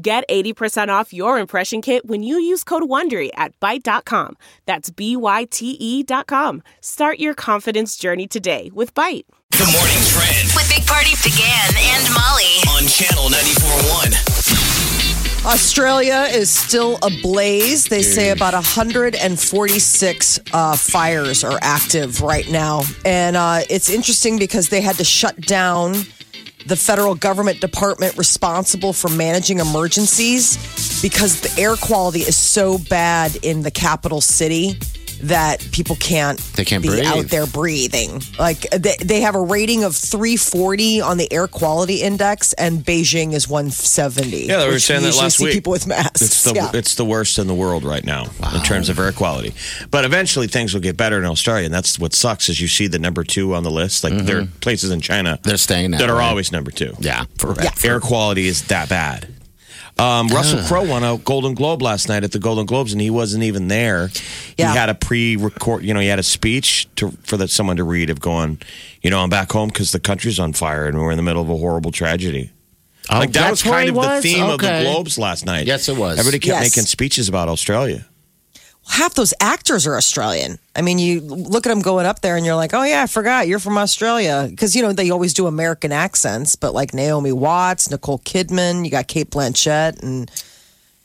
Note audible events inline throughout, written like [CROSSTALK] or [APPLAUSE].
Get 80% off your impression kit when you use code WONDERY at Byte.com. That's B-Y-T-E dot com. Start your confidence journey today with Byte. Good morning trend With Big Party began and Molly. on channel 94.1. Australia is still ablaze. They say about 146 uh, fires are active right now. And uh, it's interesting because they had to shut down the federal government department responsible for managing emergencies because the air quality is so bad in the capital city that people can't, They can't be breathe. out there breathing. Like they, they have a rating of 340 on the air quality index, and Beijing is 170. Yeah, they were saying we that last see week. People with masks. It's the yeah. it's the worst in the world right now in terms of air quality. But eventually things will get better in Australia, and that's what sucks is you see the number two on the list. Like there are places in China Mm-hmm. They're staying that that are way. always number two. Yeah, forever. Air quality is that bad. Um, Russell Crowe won a Golden Globe last night at the Golden Globes, and he wasn't even there. Yeah. He had a pre-record, you know, he had a speech to, for the, someone to read of going, you know, I'm back home because the country's on fire and we're in the middle of a horrible tragedy. Oh, like that was kind of the was? theme of the Globes last night. Yes, it was. Everybody kept Yes. making speeches about Australia. Half those actors are Australian. I mean, you look at them going up there, and you're like, oh yeah, I forgot you're from Australia because you know they always do American accents, but like Naomi Watts, Nicole Kidman, you got Cate Blanchett, and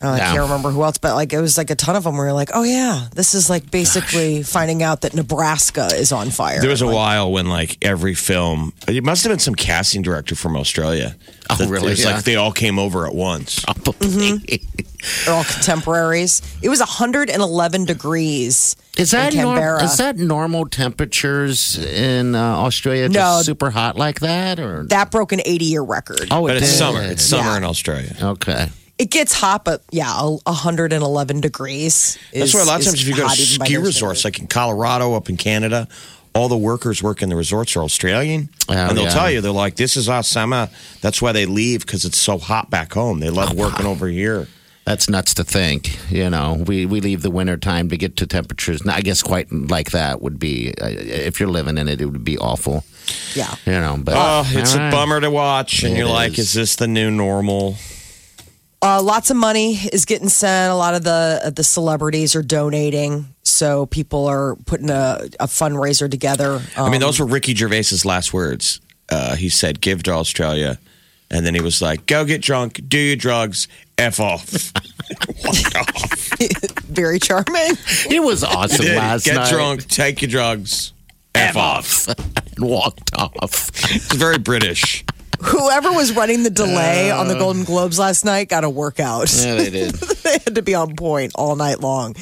uh, I Yeah. can't remember who else, but like it was like a ton of them. Where you're like, oh yeah, this is like basically finding out that Nebraska is on fire. There was a Like, while when like every film, it must have been some casting director from Australia. Oh, That- really? It's Yeah. like they all came over at once. [LAUGHS] they're all contemporaries. It was 111 degrees. Is that in norm- Canberra. is that normal temperatures in uh, Australia? Just No. super hot like that, or that broke an 80 year record? oh, But it it's summer. It's summer Yeah. in Australia. Okay. It gets hot, but yeah, a- 111 degrees. That's why a lot of times if you go to hot even by ski resorts, like in Colorado, up in Canada, all the workers working the resorts are Australian, Oh, and they'll yeah. tell you they're like, "This is our summer." That's why they leave because it's so hot back home. They Oh, love working over here. That's nuts to think. You know, we, we leave the winter time to get to temperatures. I guess quite like that would be, uh, if you're living in it, it would be awful. yeah. You know, but Oh, it's all a right. bummer to watch, and It you're like, is. "Is this the new normal?" Uh, lots of money is getting sent. A lot of the the celebrities are donating, so people are putting a, a fundraiser together. I mean, Um, those were Ricky Gervais's last words. Uh, he said, "Give to Australia," and then he was like, "Go get drunk, do your drugs, f off." Walked [LAUGHS] [LAUGHS] off. very charming. It was awesome Did. last Get night. drunk, take your drugs, f off. [LAUGHS] and walked off. It's very British. Whoever was running the delay on the oh. Golden Globes last night got a workout. yeah, they did. [LAUGHS] they had to be on point all night long.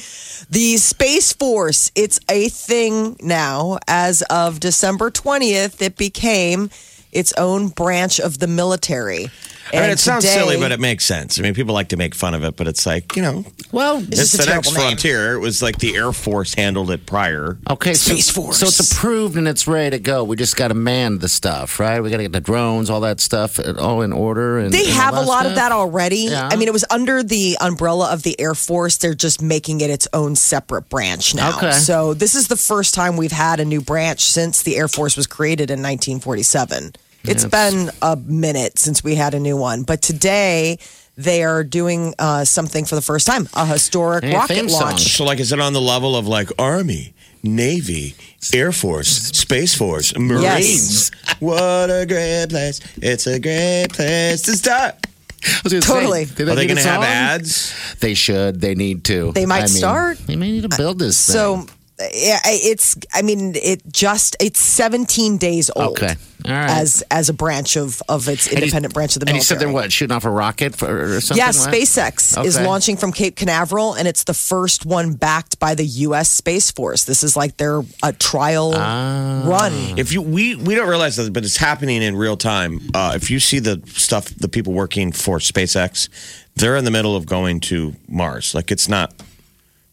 The Space Force, it's a thing now. As of December 20th, it became its own branch of the military. I mean, And it sounds today- silly, but it makes sense. I mean, people like to make fun of it, but it's like, you know, Well, It's it's the next name. frontier. It was like the Air Force handled it prior. Okay, so, Space Force. so it's approved and it's ready to go. We just got to man the stuff, right? We got to get the drones, all that stuff, uh, all in order. And They and have a all lot of that already. Yeah. I mean, it was under the umbrella of the Air Force. They're just making it its own separate branch now. Okay. So this is the first time we've had a new branch since the Air Force was created in 1947. It's been a minute since we had a new one, but today they are doing uh, something for the first time a historic Hey, rocket theme song. launch. So, like, is it on the level of like Army, Navy, Air Force, Space Force, Marines? What a great place! It's a great place to start. I was gonna Totally. Say, did Are they going to have ads? They should. They need to. They might I mean, start. They may need to build this. So thing. Yeah, it's. I mean, it just it's 17 days old. Okay. All right. As as a branch of of its And he- independent branch of the And military. he said they're what shooting off a rocket for, or something. Yeah, what? SpaceX is launching from Cape Canaveral, and it's the first one backed by the U.S. Space Force. This is like their a trial Ah. run. If you we we don't realize that, but it's happening in real time. Uh, if you see the stuff, the people working for SpaceX, they're in the middle of going to Mars. Like it's not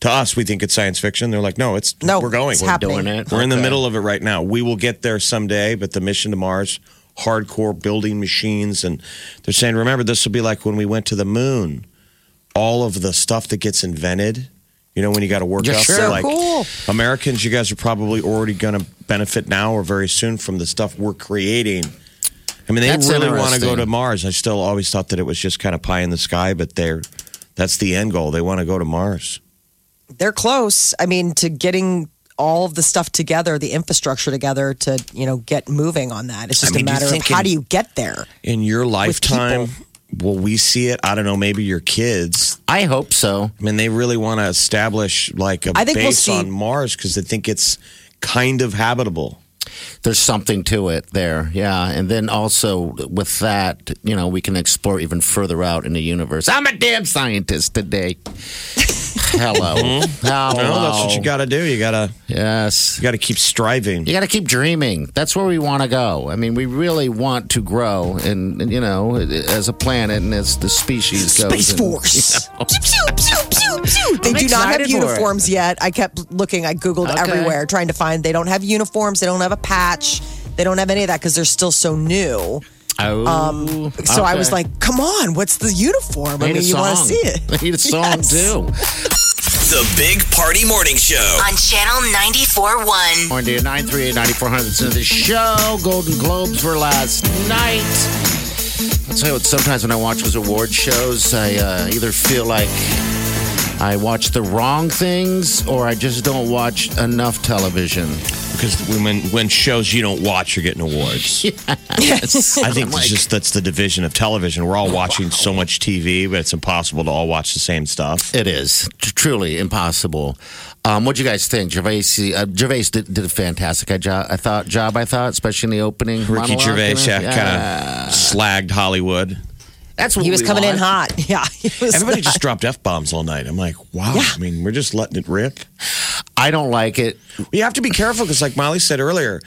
to us. We think it's science fiction. They're like, no, it's No, we're going. it's We're, happening. doing it. we're in the Okay. middle of it right now. We will get there someday. But the mission to Mars, hardcore building machines, and they're saying, remember, this will be like when we went to the moon. All of the stuff that gets invented. You know, when you got to work Yeah, up, sure. so So like cool. Americans, you guys are probably already going to benefit now or very soon from the stuff we're creating. I mean, they That's really want to go to Mars. I still always thought that it was just kind of pie in the sky, but they're that's the end goal. They want to go to Mars. They're close. I mean, to getting all of the stuff together, the infrastructure together to you know get moving on that. It's just mean, a matter of think how in- do you get there. In your lifetime, will we see it? I don't know. Maybe your kids. I hope so. I mean, they really want to establish like a I think we'll base see- on Mars because they think it's kind of habitable. There's something to it there, yeah. And then also with that, you know, we can explore even further out in the universe. I'm a damn scientist today. [LAUGHS] Hello, [LAUGHS] hmm? hello. No, that's what you got to do. You got to Yes. you got to keep striving. You got to keep dreaming. That's where we want to go. I mean, we really want to grow, and, and, you know, as a planet and as the species goes. Space and- Force. [LAUGHS] Pew, pew, pew, pew, pew. They I'm do not have excited for it. uniforms yet. I kept looking. I googled Okay. everywhere trying to find. They don't have uniforms. They don't have a patch. They don't have any of that because they're still so new. Oh, So I was like, "Come on, what's the uniform? I Need mean, you want to see it." They need a song [LAUGHS] Yes. too. The Big Party Morning Show. on Channel 94.1. Morning to you, 938 9400. It's into the show. Golden Globes were last night. I'll tell you what, sometimes when I watch those award shows, I uh, either feel like I watch the wrong things or I just don't watch enough television. Because when when shows you don't watch, you're getting awards. [LAUGHS] Yes. I think I'm it's just that's the division of television. We're all watching so much TV, but it's impossible to all watch the same stuff. It is T- truly impossible. Um, what do you guys think? Gervais, uh, Gervais did, did a fantastic job. I thought job. I thought, especially in the opening. Ricky monologue, Gervais, you know? yeah, kind of slagged Hollywood. That's what He was we coming in hot. [LAUGHS] Yeah, he was Everybody not- just [LAUGHS] dropped f bombs all night. I'm like, wow. I mean, we're just letting it rip. I don't like it. You have to be careful because, like Molly said earlier,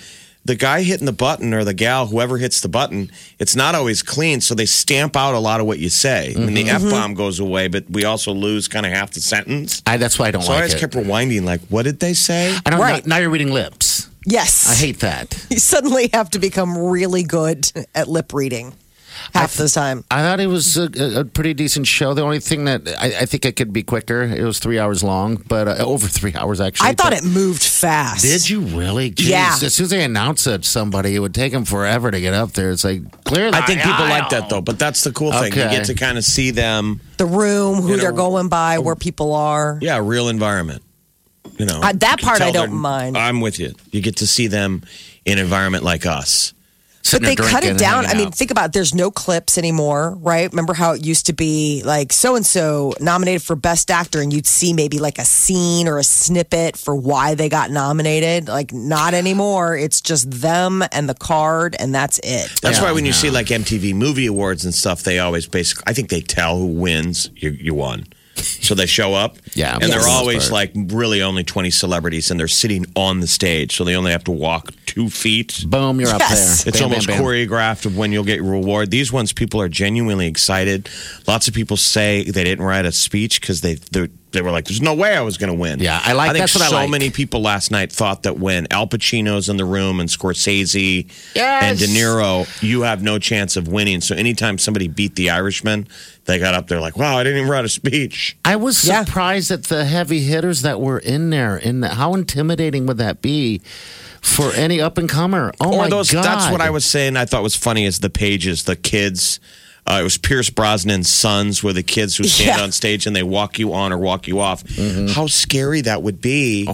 the guy hitting the button or the gal, whoever hits the button, it's not always clean. So they stamp out a lot of what you say. I mean, the Mm-hmm. f bomb goes away, but we also lose kind of half the sentence. I, that's why I don't So I like always it. kept rewinding, like, what did they say? I don't. Right. Now, now you're reading lips. yes. I hate that. [LAUGHS] You suddenly have to become really good at lip reading half the time. I thought it was a, a, a pretty decent show. The only thing that I, I think it could be quicker. It was three hours long, but uh, over three hours actually. I thought But- it moved fast. Did you really? Jeez. Yeah. As soon as they announce it, somebody, it would take them forever to get up there. It's like clearly. I think people like that though, but that's the cool thing. You get to kind of see them. The room, who You know, they're going by, where people are. Yeah, real environment. You know, Uh, that You part I don't mind. I'm with you. You get to see them in an environment like us. But they there cut it down. I mean, out. think about it. there's no clips anymore, right? Remember how it used to be like so and so nominated for best actor, and you'd see maybe like a scene or a snippet for why they got nominated. Like, not anymore. It's just them and the card, and that's it. That's Yeah, why when you yeah. see like MTV Movie Awards and stuff, they always basically, I think they tell who wins. You, you won. So they show up. [LAUGHS] Yeah, And for the they're always like really only 20 celebrities and they're sitting on the stage. So they only have to walk two feet. Boom, you're up Yes. there. It's Bam, almost bam, bam. choreographed of when you'll get your reward. These ones, people are genuinely excited. Lots of people say they didn't write a speech because they they they were like, "There's no way I was going to win." Yeah, I like- I think that's what I so like. many people last night thought that when Al Pacino's in the room and Scorsese and De Niro, you have no chance of winning. So anytime somebody beat the Irishman, they got up there like, "Wow, I didn't even write a speech." I was Yeah. surprised at the heavy hitters that were in there. And how intimidating would that be for any up and comer? Oh or my those god! that's what I was saying I thought was funny is the pages, the kids. Uh, it was Pierce Brosnan's sons were the kids who stand Yeah. on stage and they walk you on or walk you off. Mm-hmm. How scary that would be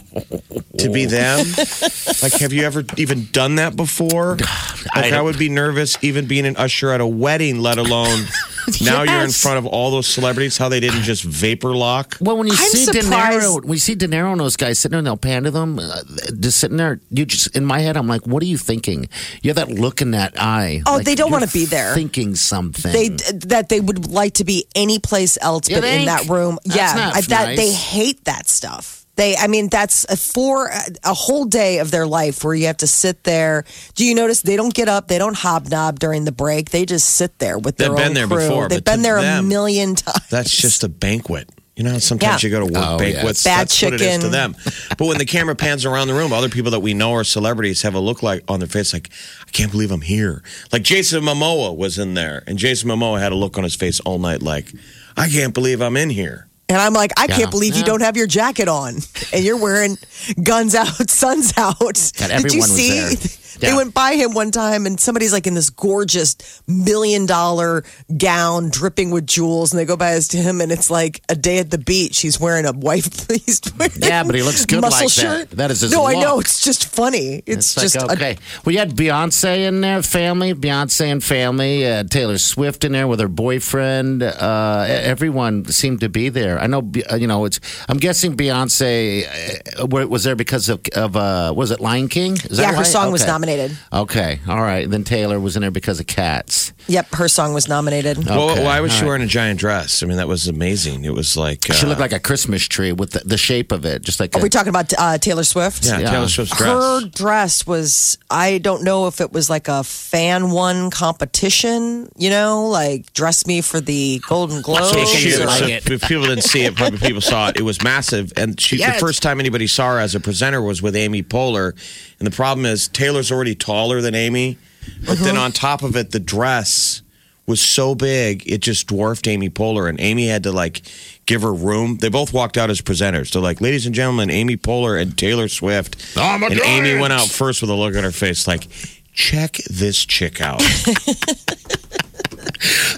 to be them. [LAUGHS] like, have you ever even done that before? Like, I, don't- would be nervous even being an usher at a wedding, let alone [LAUGHS] Now you're in front of all those celebrities. How they didn't just vapor lock. Well, when you I'm see De surprised- Niro, when you see De Niro and those guys sitting there and they'll pan to them, uh, just sitting there, you just in my head, I'm like, what are you thinking? You have that look in that eye. Oh, like they don't wanna be there. Thinking something. they that they would like to be any place else You but in that room. That's yeah, not I, that nice. they hate that stuff. They, I mean, that's a for a whole day of their life where you have to sit there. Do you notice they don't get up, they don't hobnob during the break. They just sit there with their They've been there crew. before, They've but been to there a million times. That's just a banquet. You know, sometimes Yeah. you go to work Oh, yeah. banquets. Bad that's what it is to chicken. them. But when the camera pans around the room, other people that we know are celebrities have a look like on their face like, I can't believe I'm here. Like Jason Momoa was in there, and Jason Momoa had a look on his face all night like, I can't believe I'm in here. And I'm like, I Yeah. can't believe you don't have your jacket on and you're wearing guns out, [LAUGHS] suns out. Did you everyone was see? [LAUGHS] there. They went by him one time and somebody's like in this gorgeous million dollar gown dripping with jewels. And they go by as to him and it's like a day at the beach. He's wearing a wife [LAUGHS] pleased Yeah, but he looks good muscle like that. That is his No, I know. It's just funny. It's, It's just like, okay. well, you had Beyonce in there, family, Beyonce and family, uh, Taylor Swift in there with her boyfriend. Uh, everyone seemed to be there. I know, uh, you know, it's. I'm guessing Beyonce uh, was there because of, of uh, was it Lion King? Is that yeah, her right? song was Okay. Nominated. Okay, all right. Then Taylor was in there because of Cats. Yep, her song was nominated. Well, why was all she right. wearing a giant dress? I mean, that was amazing. It was like. Uh, She looked like a Christmas tree with the, the shape of it, just like. Are a, we talking about uh, Taylor Swift? yeah, Yeah. Taylor Swift's dress. Her dress was, I don't know if it was like a fan one competition, you know, like dress me for the Golden Globes. So She she, so it. if people didn't see it, probably people saw it. It was massive, and she, Yes. the first time anybody saw her as a presenter was with Amy Poehler. And the problem is Taylor's already taller than Amy, but then uh-huh. on top of it, the dress was so big it just dwarfed Amy Poehler, and Amy had to like give her room. They both walked out as presenters. They're like, "Ladies and gentlemen, Amy Poehler and Taylor Swift." Oh, my and Amy went out first with a look on her face like. Check this chick out. [LAUGHS] [LAUGHS]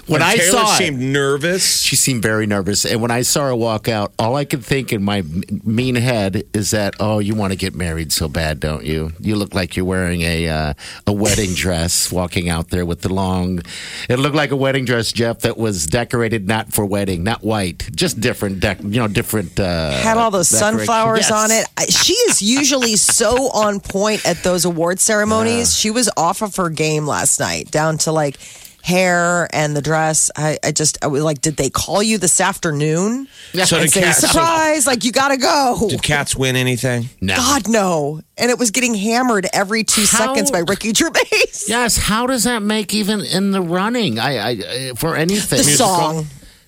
when I Taylor saw it, seemed nervous. She seemed very nervous. And when I saw her walk out, all I could think in my mean head is that, oh, you want to get married so bad, don't you? You look like you're wearing a uh, a wedding dress walking out there with the long. It looked like a wedding dress, Jeff, that was decorated not for wedding, not white, just different, dec- you know, different. Uh, Had all those sunflowers Yes. on it. She is usually so on point at those award ceremonies. She was off of her game last night, down to like hair and the dress. I, I just, I was like, did they call you this afternoon? So and did say, Kat- surprise, like you gotta go. Did Cats win anything? No. God, no. And it was getting hammered every two How- seconds by Ricky Gervais. Yes. How does that make even in the running? I, I I- for anything. The song.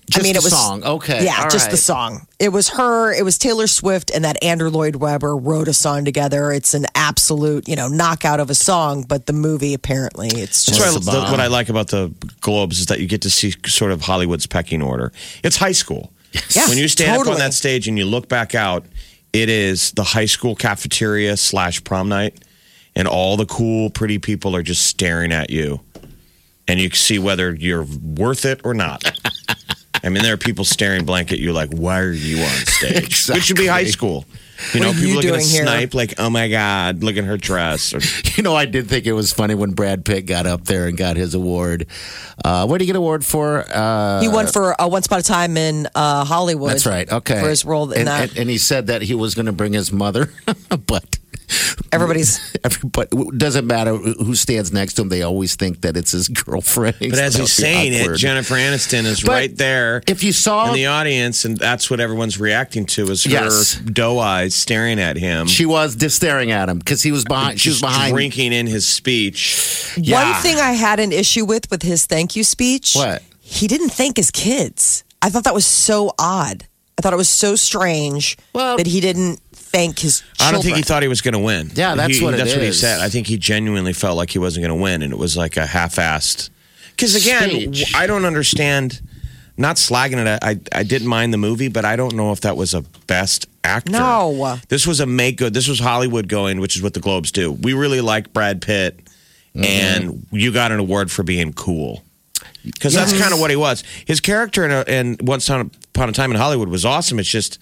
Just I mean, the it was song. Okay. Yeah, all just the song. It was her. It was Taylor Swift and that Andrew Lloyd Webber wrote a song together. It's an absolute, you know, knockout of a song. But the movie, apparently, it's just. That's why a the, what I like about the Globes is that you get to see sort of Hollywood's pecking order. It's high school. Yeah, when you stand up on that stage and you look back out, it is the high school cafeteria slash prom night, and all the cool, pretty people are just staring at you, and you can see whether you're worth it or not. I mean, there are people staring blank at you like, "Why are you on [LAUGHS] stage?" Which should be high school. You know, What are people you looking at here? snipe like, "Oh my god, look at her dress." Or, [LAUGHS] You know, I did think it was funny when Brad Pitt got up there and got his award. Uh, what did he get an award for? Uh, he won for uh, Once Upon a Time in uh, Hollywood. that's right. Okay. For his role in and, that. and, and he said that he was going to bring his mother, [LAUGHS] but Everybody's. [LAUGHS] everybody doesn't matter who stands next to him. They always think that it's his [LAUGHS] girlfriend. But as he's saying it, Jennifer Aniston is But right there if you saw in the audience, and that's what everyone's reacting to is her Yes. doe eyes staring at him. she was just staring at him because he was behind. She was behind. drinking in his speech. Yeah. One thing I had an issue with with his thank you speech. What? He didn't thank his kids. I thought that was so odd. I thought it was so strange Well- that he didn't thank his children. I don't think he thought he was going to win. Yeah, that's He- what it that's what he is. said. I think he genuinely felt like he wasn't going to win, and it was like a half-assed. Because again, Speech. I don't understand. Not slagging it. I I didn't mind the movie, but I don't know if that was a best actor. No. this was a make good. This was Hollywood going, which is what the Globes do. We really like Brad Pitt, Mm-hmm. and you got an award for being cool. Because that's kind of what he was. His character in, a, in Once Upon a Time in Hollywood was awesome. It's just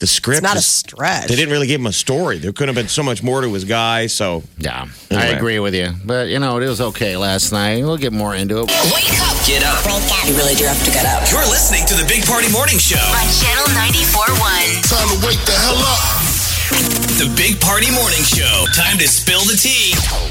the script. It's not a stretch. They didn't really give him a story. There couldn't have been so much more to his guy. So Yeah, I agree with you. But, you know, it was okay last night. We'll get more into it. Wake up Get up. You really do have to get up. You're listening to the Big Party Morning Show. On Channel 94.1. Time to wake the hell up. The Big Party Morning Show. Time to spill the tea.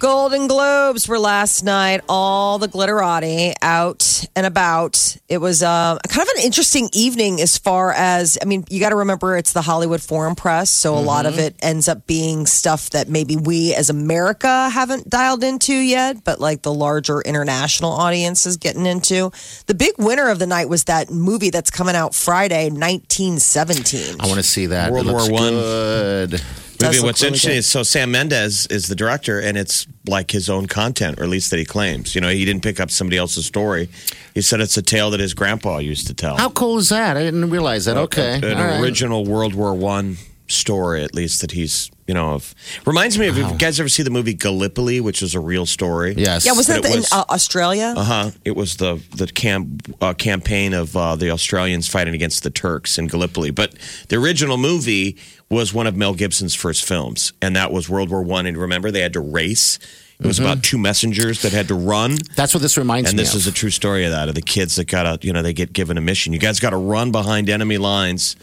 Golden Globes were last night. All the glitterati out and about. It was uh, kind of an interesting evening as far as I mean, you got to remember it's the Hollywood Foreign Press, so a lot of it ends up being stuff that maybe we as America haven't dialed into yet, but like the larger international audience is getting into. The big winner of the night was that movie that's coming out Friday, 1917. I want to see that. World it looks War One. Good. Does maybe look what's really interesting good. is so Sam Mendes is the director, and it's like his own content, or at least that he claims. You know, he didn't pick up somebody else's story. He said it's a tale that his grandpa used to tell. How cool is that? I didn't realize that. Okay. an All right. original World War One story, at least that he's you know of. Reminds me of if you guys ever see the movie Gallipoli, which is a real story. Yes. yeah, wasn't But that it the, was- in uh, Australia? Uh huh. It was the the camp uh, campaign of uh, the Australians fighting against the Turks in Gallipoli. But the original movie was one of Mel Gibson's first films, and that was World War One. And remember, they had to race. It was about two messengers that had to run. That's what this reminds me of. And me this of. is a true story of that of the kids that got to you know they get given a mission. You guys got to run behind enemy lines,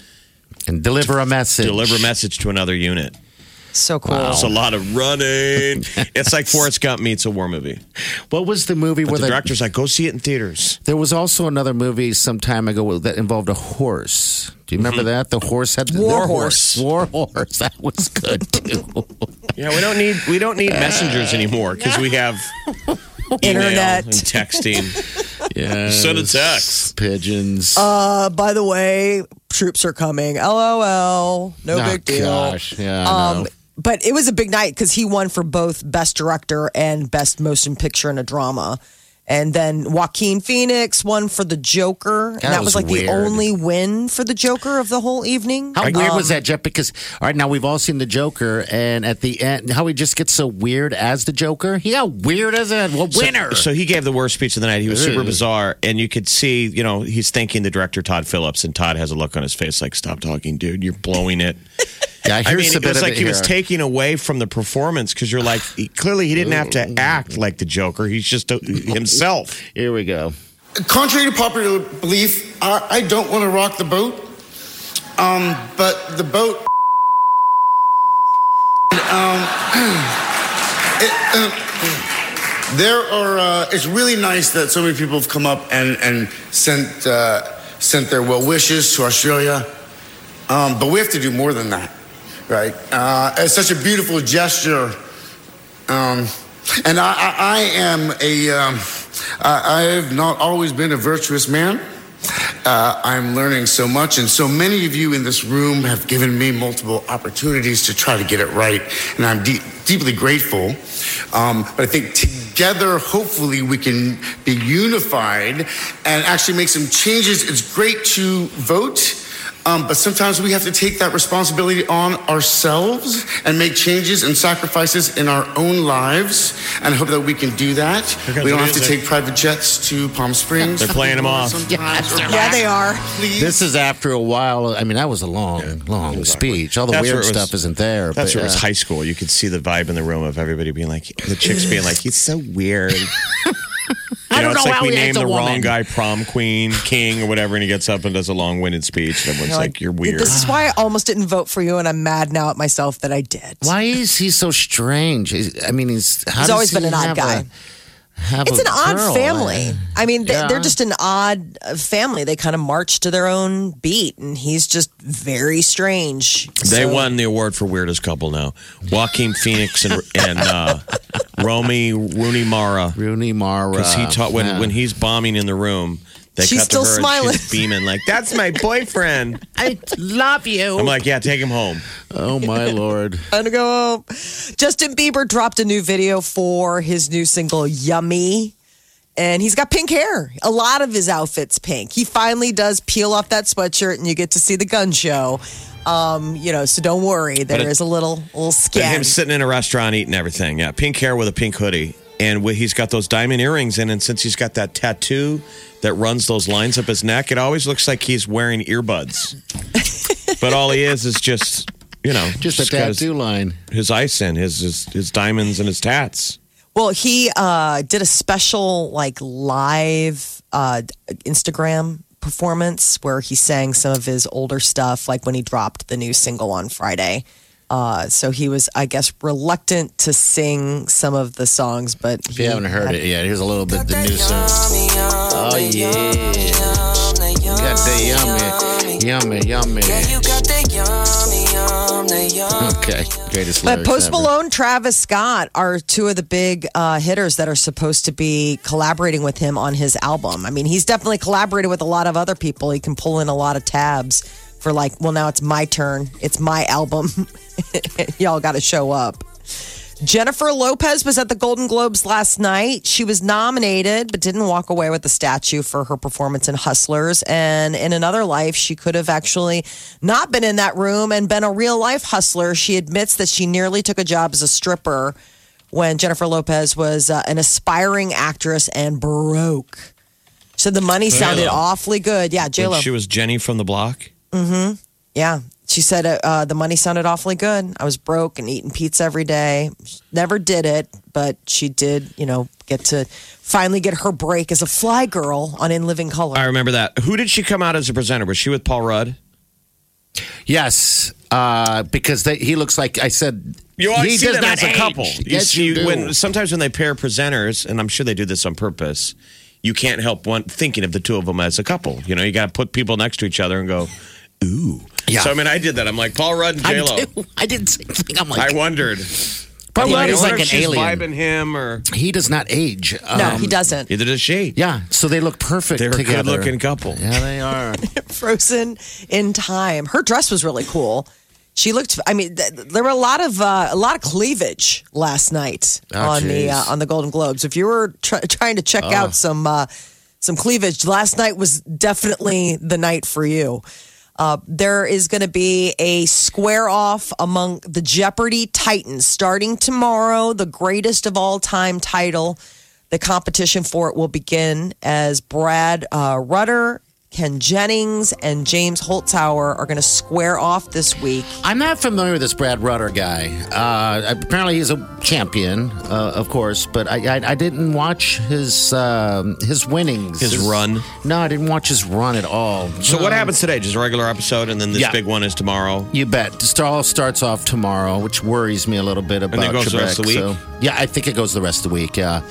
and deliver a message. deliver a message to another unit. So cool. It's a lot of running. [LAUGHS] it's like Forrest Gump meets a war movie. What was the movie But where the the director's like, go see it in theaters. There was also another movie some time ago that involved a horse. Do you remember that? The horse had the War the Horse. War horse. [LAUGHS] That was good too. Yeah, we don't need we don't need messengers anymore because we have Internet. and texting. yeah. Send a text. Pigeons. Uh, by the way, troops are coming. LOL. No Oh, big deal. Gosh, yeah. Um, know. But it was a big night because he won for both best director and best motion picture in a drama. And then Joaquin Phoenix won for the Joker. and that was, was like weird. the only win for the Joker of the whole evening. How weird was Um, that, Jeff? Because all right, now we've all seen the Joker, and at the end, how he just gets so weird as the Joker. He got weird as a well, winner. So, so he gave the worst speech of the night. He was super bizarre, and you could see, you know, he's thanking the director Todd Phillips, and Todd has a look on his face like, "Stop talking, dude. You're blowing it." [LAUGHS] yeah, I mean, a it bit was of like it he was taking away from the performance because you're like, he, clearly he didn't have to act like the Joker. He's just a, himself. [LAUGHS] Here we go. Contrary to popular belief, I, I don't want to rock the boat. Um, but the boat. Um, [CLEARS THROAT] it, uh, there are. Uh, it's really nice that so many people have come up and and sent uh, sent their well wishes to Australia. Um, but we have to do more than that, right? Uh, it's such a beautiful gesture. Um, and I, I, I am a, um, I, I have not always been a virtuous man. Uh, I'm learning so much, and so many of you in this room have given me multiple opportunities to try to get it right, and I'm deep deeply grateful. Um, but I think together, hopefully, we can be unified and actually make some changes. It's great to vote. Um, but sometimes we have to take that responsibility on ourselves and make changes and sacrifices in our own lives. And I hope that we can do that. We don't have to take private jets to Palm Springs. They're playing them off. Sometimes. Yeah, they are. Please. This is after a while. I mean, that was a long, long speech. All the That's weird was- stuff isn't there. That's but, where it was uh, high school. You could see the vibe in the room of everybody being like, the chicks being like, he's so weird. [LAUGHS] I don't it's know like how we he named acts a the wrong woman. guy prom queen, king, or whatever, and he gets up and does a long winded speech. And everyone's like, you're weird. This is why I almost didn't vote for you, and I'm mad now at myself that I did. Why is he so strange? He's- I mean, he's how He's does always been an odd have guy. a- have It's a an odd girl? family. I mean, they, Yeah. they're just an odd uh, family. They kind of march to their own beat, and he's just very strange. They So- won the award for weirdest couple now. Joaquin Phoenix and, and uh, Romy Rooney Mara. Rooney Mara. Because he taught when, Yeah. when he's bombing in the room, they She's cut still to her smiling. and she's [LAUGHS] beaming like, "That's my boyfriend." [LAUGHS] I love you. I'm like, "Yeah, take him home." oh my [LAUGHS] lord. Time to go home. Justin Bieber dropped a new video for his new single "Yummy." And he's got pink hair. A lot of his outfits pink. He finally does peel off that sweatshirt, and you get to see the gun show. Um, you know, so don't worry. There is it- a little, little But scan. him sitting in a restaurant eating everything. Yeah, pink hair with a pink hoodie. And he's got those diamond earrings in. And since he's got that tattoo that runs those lines up his neck, it always looks like he's wearing earbuds. [LAUGHS] but all he is is just you know Just a got his- tattoo line. His, ice in his, his his diamonds and his tats. Well, he uh, did a special like live uh, Instagram performance where he sang some of his older stuff, like when he dropped the new single on Friday. Uh, so he was, I guess, reluctant to sing some of the songs, but If you haven't heard it yet, here's a little bit of the new song. Oh yeah, you got the yummy, yummy, yummy. Okay, greatest But lyrics Post ever. Malone, Travis Scott are two of the big uh, hitters that are supposed to be collaborating with him on his album. I mean, he's definitely collaborated with a lot of other people. He can pull in a lot of tabs for like, well, now it's my turn. It's my album. [LAUGHS] [LAUGHS] Y'all got to show up. Jennifer Lopez was at the Golden Globes last night. She was nominated, but didn't walk away with the statue for her performance in Hustlers. And in another life, she could have actually not been in that room and been a real life hustler. She admits that she nearly took a job as a stripper when Jennifer Lopez was uh, an aspiring actress and broke. So the money sounded J-Lo. awfully good. Yeah, J When Lo. She was Jenny from the block. Mm hmm. Yeah. She said uh, uh, the money sounded awfully good. I was broke and eating pizza every day. Never did it, but she did, you know, get to finally get her break as a fly girl on In Living Color. I remember that. Who did she come out as a presenter? Was she with Paul Rudd? Yes, uh, because they, he looks like I said. You always he see does them not as a couple. You yes, see, you do. when sometimes when they pair presenters, and I'm sure they do this on purpose, you can't help one thinking of the two of them as a couple. You know, you got to put people next to each other and go, ooh. Yeah. So I mean, I did that. I'm like Paul Rudd and I J Lo. do. [LAUGHS] I did the same thing. I'm I like, wondered. Paul I'm Rudd I is wonder like if an she's alien. vibing him or He does not age. no, Um, he doesn't. Neither does she. Yeah, so they look perfect They're a together. good-looking couple. Yeah, they are. [LAUGHS] Frozen in time. Her dress was really cool. She looked. I mean, th- there were a lot of uh, a lot of cleavage last night Oh, on the geez. uh, on the Golden Globes. If you were try trying to check Oh. out some uh, some cleavage, last night was definitely the night for you. Uh, there is going to be a square off among the Jeopardy Titans starting tomorrow. The greatest of all time title. The competition for it will begin as Brad uh, Rutter, Ken Jennings, and James Holzhauer are going to square off this week. I'm not familiar with this Brad Rutter guy. Uh, apparently, he's a champion, uh, of course, but I, I, I didn't watch his um, his winnings, His run? No, I didn't watch his run at all. So what happens today? Just a regular episode, and then this Yeah. big one is tomorrow. You bet. It all starts off tomorrow, which worries me a little bit about then goes the rest of the week? so- yeah, I think it goes the rest of the week. Yeah.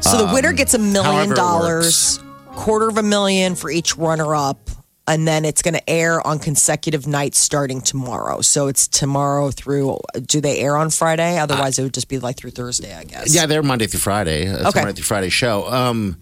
So the winner gets a million Um, it dollars, quarter of a million for each runner up. And then it's going to air on consecutive nights starting tomorrow. So it's tomorrow through. Do they air on Friday? Otherwise, it would just be like through Thursday, I guess. Yeah, they're Monday through Friday. It's Okay. Monday through Friday show. Um,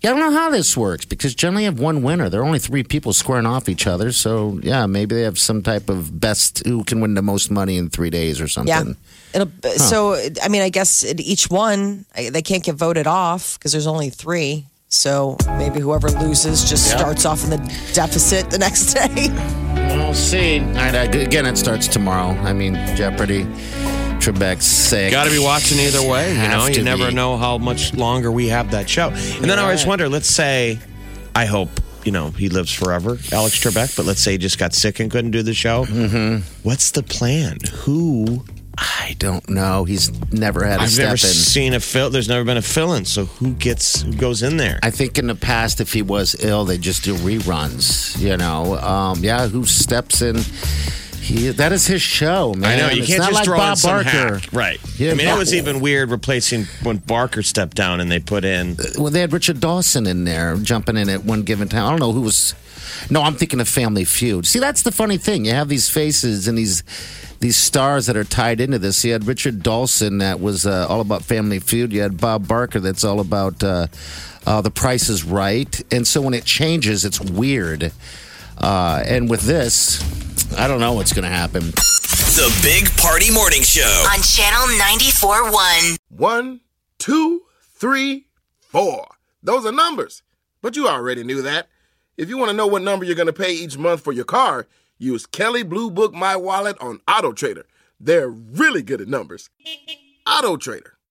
yeah, I don't know how this works because generally you have one winner. There are only three people squaring off each other. So yeah, maybe they have some type of best who can win the most money in three days or something. Yeah. It'll, So, I mean, I guess each one, they can't get voted off because there's only three. So maybe whoever loses just Yeah. starts off in the deficit the next [LAUGHS] day. We'll see. All right, again, it starts tomorrow. I mean, Jeopardy, Trebek's sick. Got to be watching either way. You know, you never be. know how much longer we have that show. And then I always wonder. Let's say, I hope you know he lives forever, Alex Trebek. But let's say he just got sick and couldn't do the show. Mm-hmm. What's the plan? Who? I don't know. He's never had a I've step never in. seen a fill. There's never been a fill-in. So who gets who goes in there? I think in the past, if he was ill, they just do reruns. You know, um, yeah, who steps in? He that is his show, man. I know you It's can't not just like throw Bob in some Barker. hack. right? Yeah, I mean, it was even weird replacing when Barker stepped down and they put in. Well, they had Richard Dawson in there jumping in at one given time. I don't know who was. No, I'm thinking of Family Feud. See, that's the funny thing. You have these faces and these these stars that are tied into this. You had Richard Dawson that was uh, all about Family Feud. You had Bob Barker that's all about uh, uh, The Price is Right. And so when it changes, it's weird. Uh, and with this, I don't know what's going to happen. The Big Party Morning Show. On Channel 94.1. One, two, three, four. Those are numbers. But you already knew that. If you want to know what number you're going to pay each month for your car, use Kelley Blue Book My Wallet on Auto Trader. They're really good at numbers. Auto Trader.